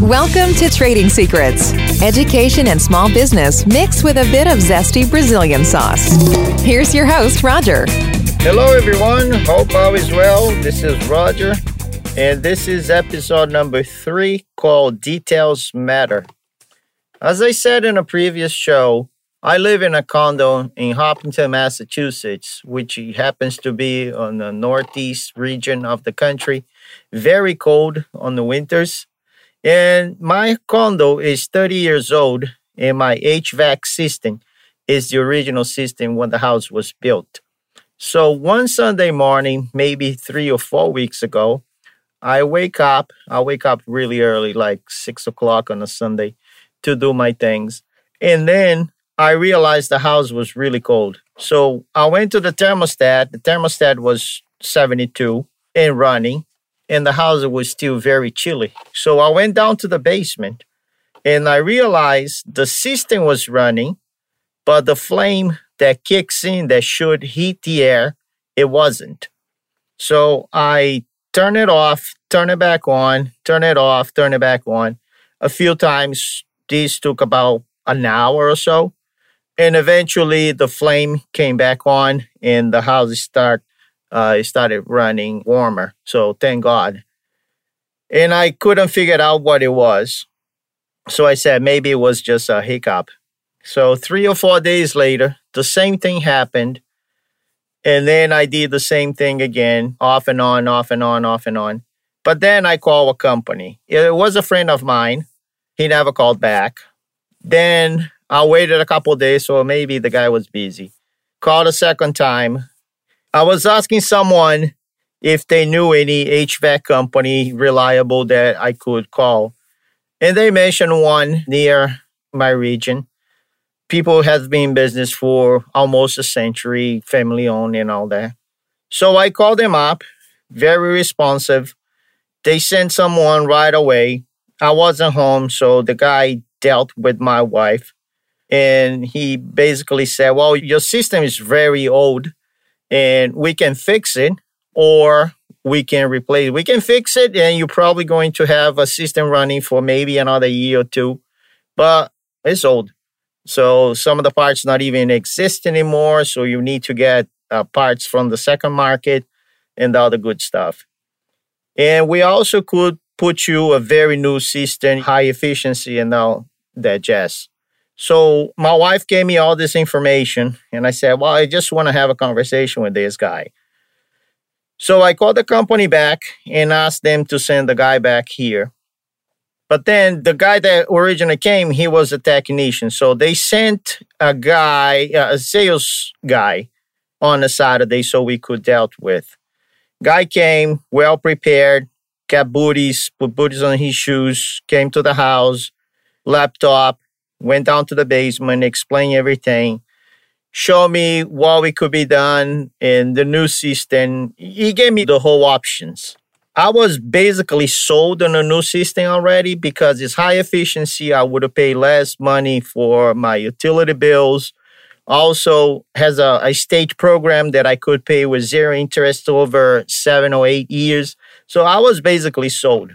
Welcome to Trading Secrets, education and small business mixed with a bit of zesty Brazilian sauce. Here's your host, Roger. Hello, everyone. Hope all is well. This is Roger, and this is episode number three called Details Matter. As I said in a previous show, I live in a condo in Hopkinton, Massachusetts, which happens to be on the northeast region of the country. Very cold on the winters. And my condo is 30 years old, and my HVAC system is the original system when the house was built. So one Sunday morning, maybe three or four weeks ago, I wake up. I wake up really early, like six o'clock on a Sunday, to do my things. And then I realized the house was really cold. So I went to the thermostat. The thermostat was 72 and running, and the house was still very chilly. So I went down to the basement and I realized the system was running, but the flame that kicks in that should heat the air, it wasn't. So I turn it off, turn it back on, turn it off, turn it back on. A few times, these took about an hour or so and eventually the flame came back on and the house start uh, started running warmer. So thank god. And i couldn't figure out what it was. So i said maybe it was just a hiccup. So three or four days later the same thing happened. And then i did the same thing again off and on off and on off and on. But then i called a company. It was a friend of mine. He never called back. Then I waited a couple days, so maybe the guy was busy. Called a second time. I was asking someone if they knew any HVAC company reliable that I could call. And they mentioned one near my region. People have been in business for almost a century, family owned and all that. So I called them up, very responsive. They sent someone right away. I wasn't home, so the guy dealt with my wife and he basically said, Well, your system is very old and we can fix it or we can replace it. We can fix it and you're probably going to have a system running for maybe another year or two, but it's old. So some of the parts not even exist anymore. So you need to get uh, parts from the second market and all the good stuff. And we also could put you a very new system, high efficiency and all that jazz. So my wife gave me all this information, and I said, Well, I just want to have a conversation with this guy. So I called the company back and asked them to send the guy back here. But then the guy that originally came, he was a technician. So they sent a guy, a sales guy, on a Saturday so we could dealt with. Guy came well prepared, got booties, put booties on his shoes, came to the house, laptop, went down to the basement, explained everything, showed me what we could be done in the new system. He gave me the whole options. I was basically sold on a new system already because it's high efficiency. I would have paid less money for my utility bills. Also has a, a state program that I could pay with zero interest over seven or eight years. So I was basically sold.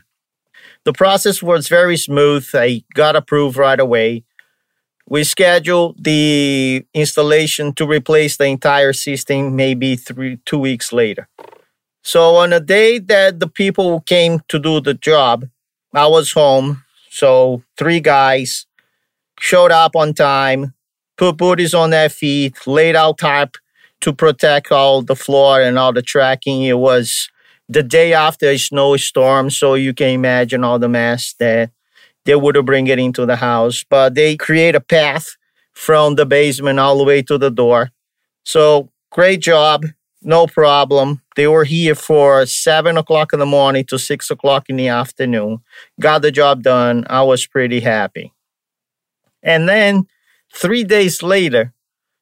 The process was very smooth. I got approved right away. We schedule the installation to replace the entire system maybe three, two weeks later. So on a day that the people came to do the job, I was home. So three guys showed up on time, put booties on their feet, laid out tarp to protect all the floor and all the tracking. It was the day after a snowstorm, so you can imagine all the mess that they would bring it into the house. But they create a path from the basement all the way to the door. So great job, no problem. They were here for seven o'clock in the morning to six o'clock in the afternoon. Got the job done. I was pretty happy. And then three days later,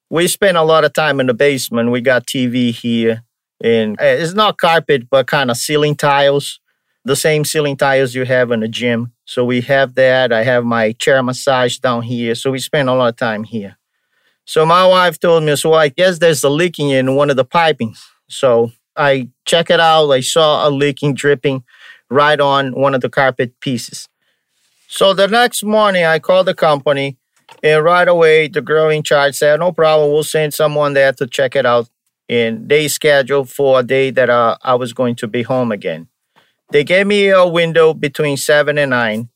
we spent a lot of time in the basement. We got TV here, and uh, it's not carpet, but kind of ceiling tiles the same ceiling tiles you have in the gym. So we have that. I have my chair massage down here. So we spend a lot of time here. So my wife told me, so I guess there's a leaking in one of the pipings. So I check it out. I saw a leaking dripping right on one of the carpet pieces. So the next morning, I called the company, and right away, the girl in charge said, No problem, we'll send someone there to check it out. And they scheduled for a day that uh, I was going to be home again. They gave me a window between 7 and 9.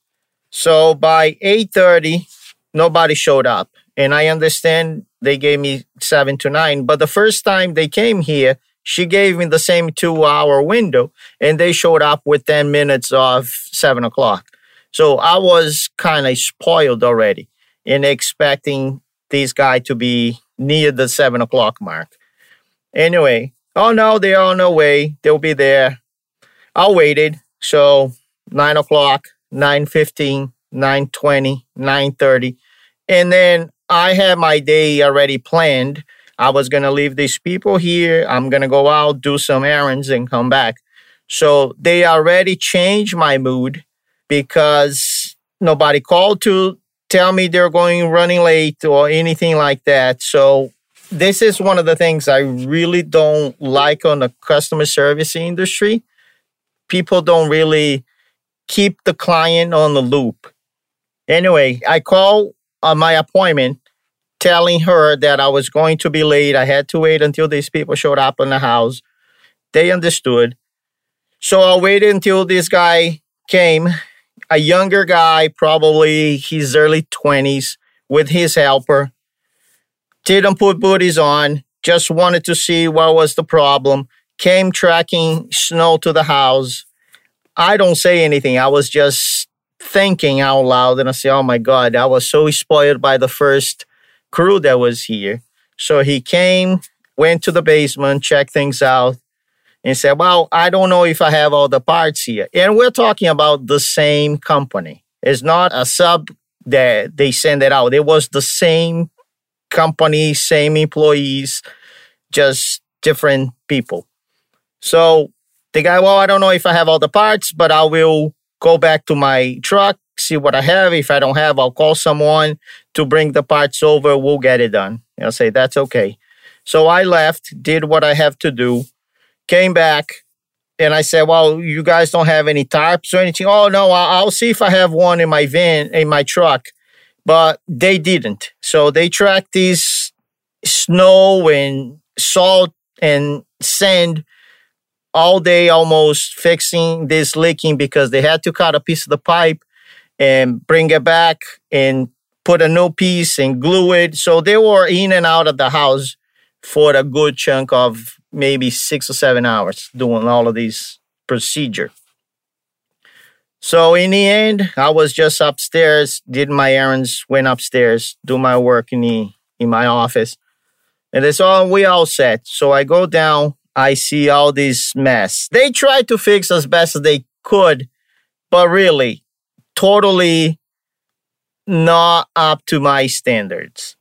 So by 8:30, nobody showed up. And I understand they gave me 7 to 9. But the first time they came here, she gave me the same two hour window and they showed up with 10 minutes of 7 o'clock. So I was kind of spoiled already in expecting this guy to be near the 7 o'clock mark. Anyway, oh no, they're on their way. They'll be there. I waited. So 9 o'clock, 9.15, 9.20, 9.30. And then I had my day already planned I was going to leave these people here. I'm going to go out, do some errands, and come back. So they already changed my mood because nobody called to tell me they're going running late or anything like that. So this is one of the things I really don't like on the customer service industry. People don't really keep the client on the loop. Anyway, I call on my appointment telling her that I was going to be late. I had to wait until these people showed up in the house. They understood. So I waited until this guy came, a younger guy, probably his early 20s, with his helper. Didn't put booties on, just wanted to see what was the problem. Came tracking snow to the house. I don't say anything. I was just thinking out loud and I say, oh my God, I was so spoiled by the first crew that was here. So he came, went to the basement, checked things out, and said, Well, I don't know if I have all the parts here. And we're talking about the same company. It's not a sub that they send it out. It was the same company, same employees, just different people. So the guy, well, I don't know if I have all the parts, but I will go back to my truck, see what I have. If I don't have, I'll call someone to bring the parts over. We'll get it done. I'll say, that's okay. So I left, did what I have to do, came back, and I said, well, you guys don't have any tarps or anything. Oh, no, I'll see if I have one in my van, in my truck. But they didn't. So they tracked these snow and salt and sand all day almost fixing this leaking because they had to cut a piece of the pipe and bring it back and put a new piece and glue it. So they were in and out of the house for a good chunk of maybe six or seven hours doing all of these procedure. So in the end, I was just upstairs, did my errands, went upstairs, do my work in the in my office. And it's all we all set. So I go down, I see all this mess. They tried to fix as best as they could, but really, totally not up to my standards.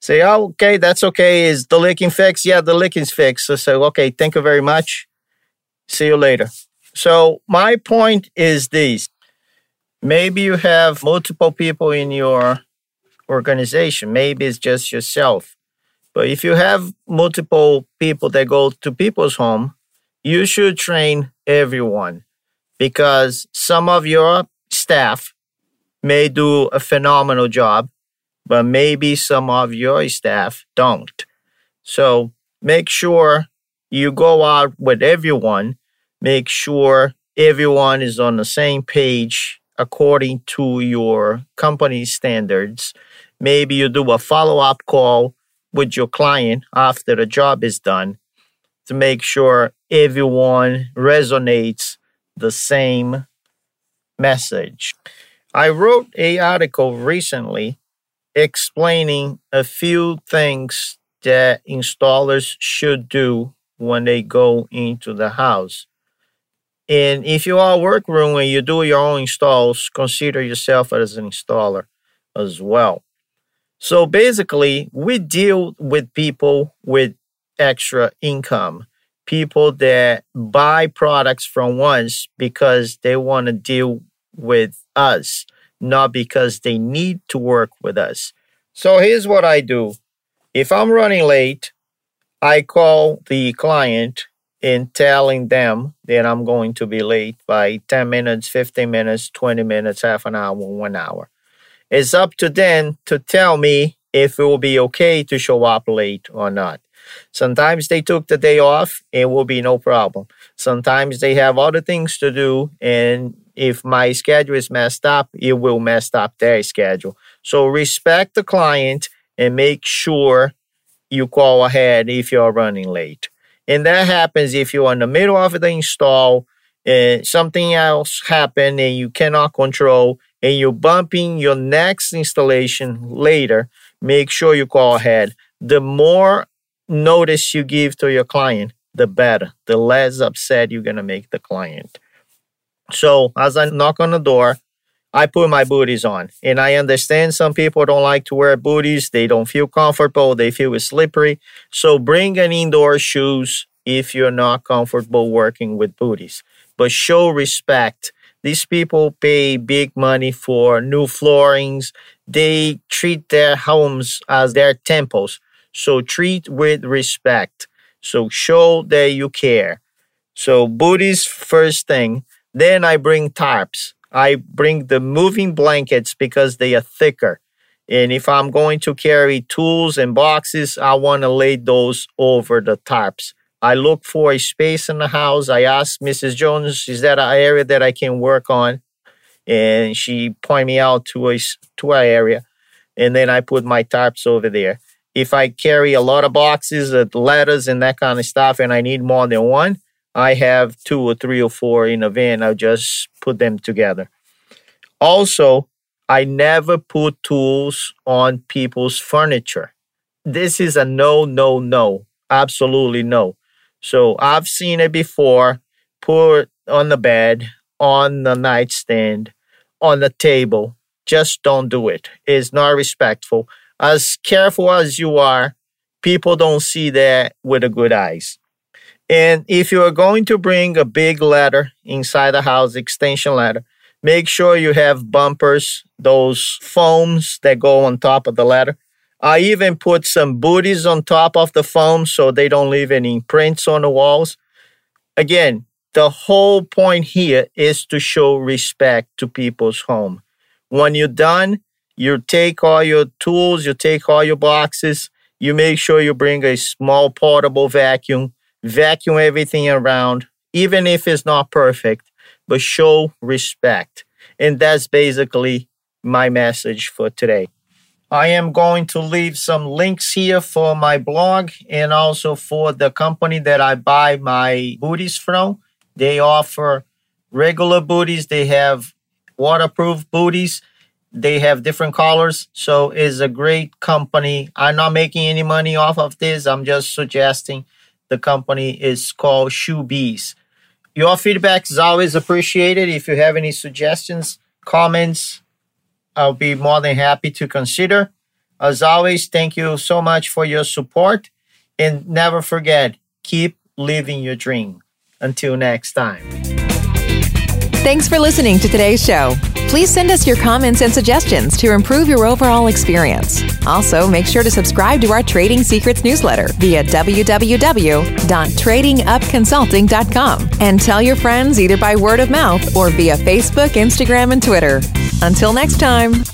Say, oh, okay, that's okay. Is the leaking fixed? Yeah, the leaking's fixed. So, say, okay, thank you very much. See you later. So, my point is this maybe you have multiple people in your organization, maybe it's just yourself. But if you have multiple people that go to people's home, you should train everyone because some of your staff may do a phenomenal job, but maybe some of your staff don't. So make sure you go out with everyone, make sure everyone is on the same page according to your company standards. Maybe you do a follow up call with your client after the job is done to make sure everyone resonates the same message. I wrote a article recently explaining a few things that installers should do when they go into the house. And if you are a workroom and you do your own installs, consider yourself as an installer as well. So basically, we deal with people with extra income, people that buy products from us because they want to deal with us, not because they need to work with us. So here's what I do if I'm running late, I call the client and telling them that I'm going to be late by 10 minutes, 15 minutes, 20 minutes, half an hour, one hour. It's up to them to tell me if it will be okay to show up late or not. Sometimes they took the day off, it will be no problem. Sometimes they have other things to do, and if my schedule is messed up, it will mess up their schedule. So respect the client and make sure you call ahead if you're running late. And that happens if you're in the middle of the install and something else happened and you cannot control and you're bumping your next installation later, make sure you call ahead. The more notice you give to your client, the better, the less upset you're going to make the client. So, as I knock on the door, I put my booties on. And I understand some people don't like to wear booties. They don't feel comfortable. They feel slippery. So bring an indoor shoes if you're not comfortable working with booties. But show respect. These people pay big money for new floorings. They treat their homes as their temples. So treat with respect. So show that you care. So booties first thing. Then I bring tarps. I bring the moving blankets because they are thicker. And if I'm going to carry tools and boxes, I want to lay those over the tarps. I look for a space in the house. I ask Mrs. Jones, is that an area that I can work on? And she point me out to a to an area, and then I put my tarps over there. If I carry a lot of boxes, of letters, and that kind of stuff, and I need more than one, I have two or three or four in a van. I'll just put them together. Also, I never put tools on people's furniture. This is a no, no, no. Absolutely no. So I've seen it before. Put on the bed, on the nightstand, on the table. Just don't do it. It's not respectful. As careful as you are, people don't see that with a good eyes. And if you are going to bring a big ladder inside the house, extension ladder, make sure you have bumpers, those foams that go on top of the ladder. I even put some booties on top of the foam so they don't leave any prints on the walls. Again, the whole point here is to show respect to people's home. When you're done, you take all your tools, you take all your boxes, you make sure you bring a small portable vacuum vacuum everything around, even if it's not perfect, but show respect. And that's basically my message for today. I am going to leave some links here for my blog and also for the company that I buy my booties from. They offer regular booties, they have waterproof booties, they have different colors. So it's a great company. I'm not making any money off of this. I'm just suggesting the company is called Shubees. Your feedback is always appreciated. If you have any suggestions, comments, I'll be more than happy to consider. As always, thank you so much for your support. And never forget, keep living your dream. Until next time. Thanks for listening to today's show. Please send us your comments and suggestions to improve your overall experience. Also, make sure to subscribe to our Trading Secrets newsletter via www.tradingupconsulting.com and tell your friends either by word of mouth or via Facebook, Instagram, and Twitter. Until next time.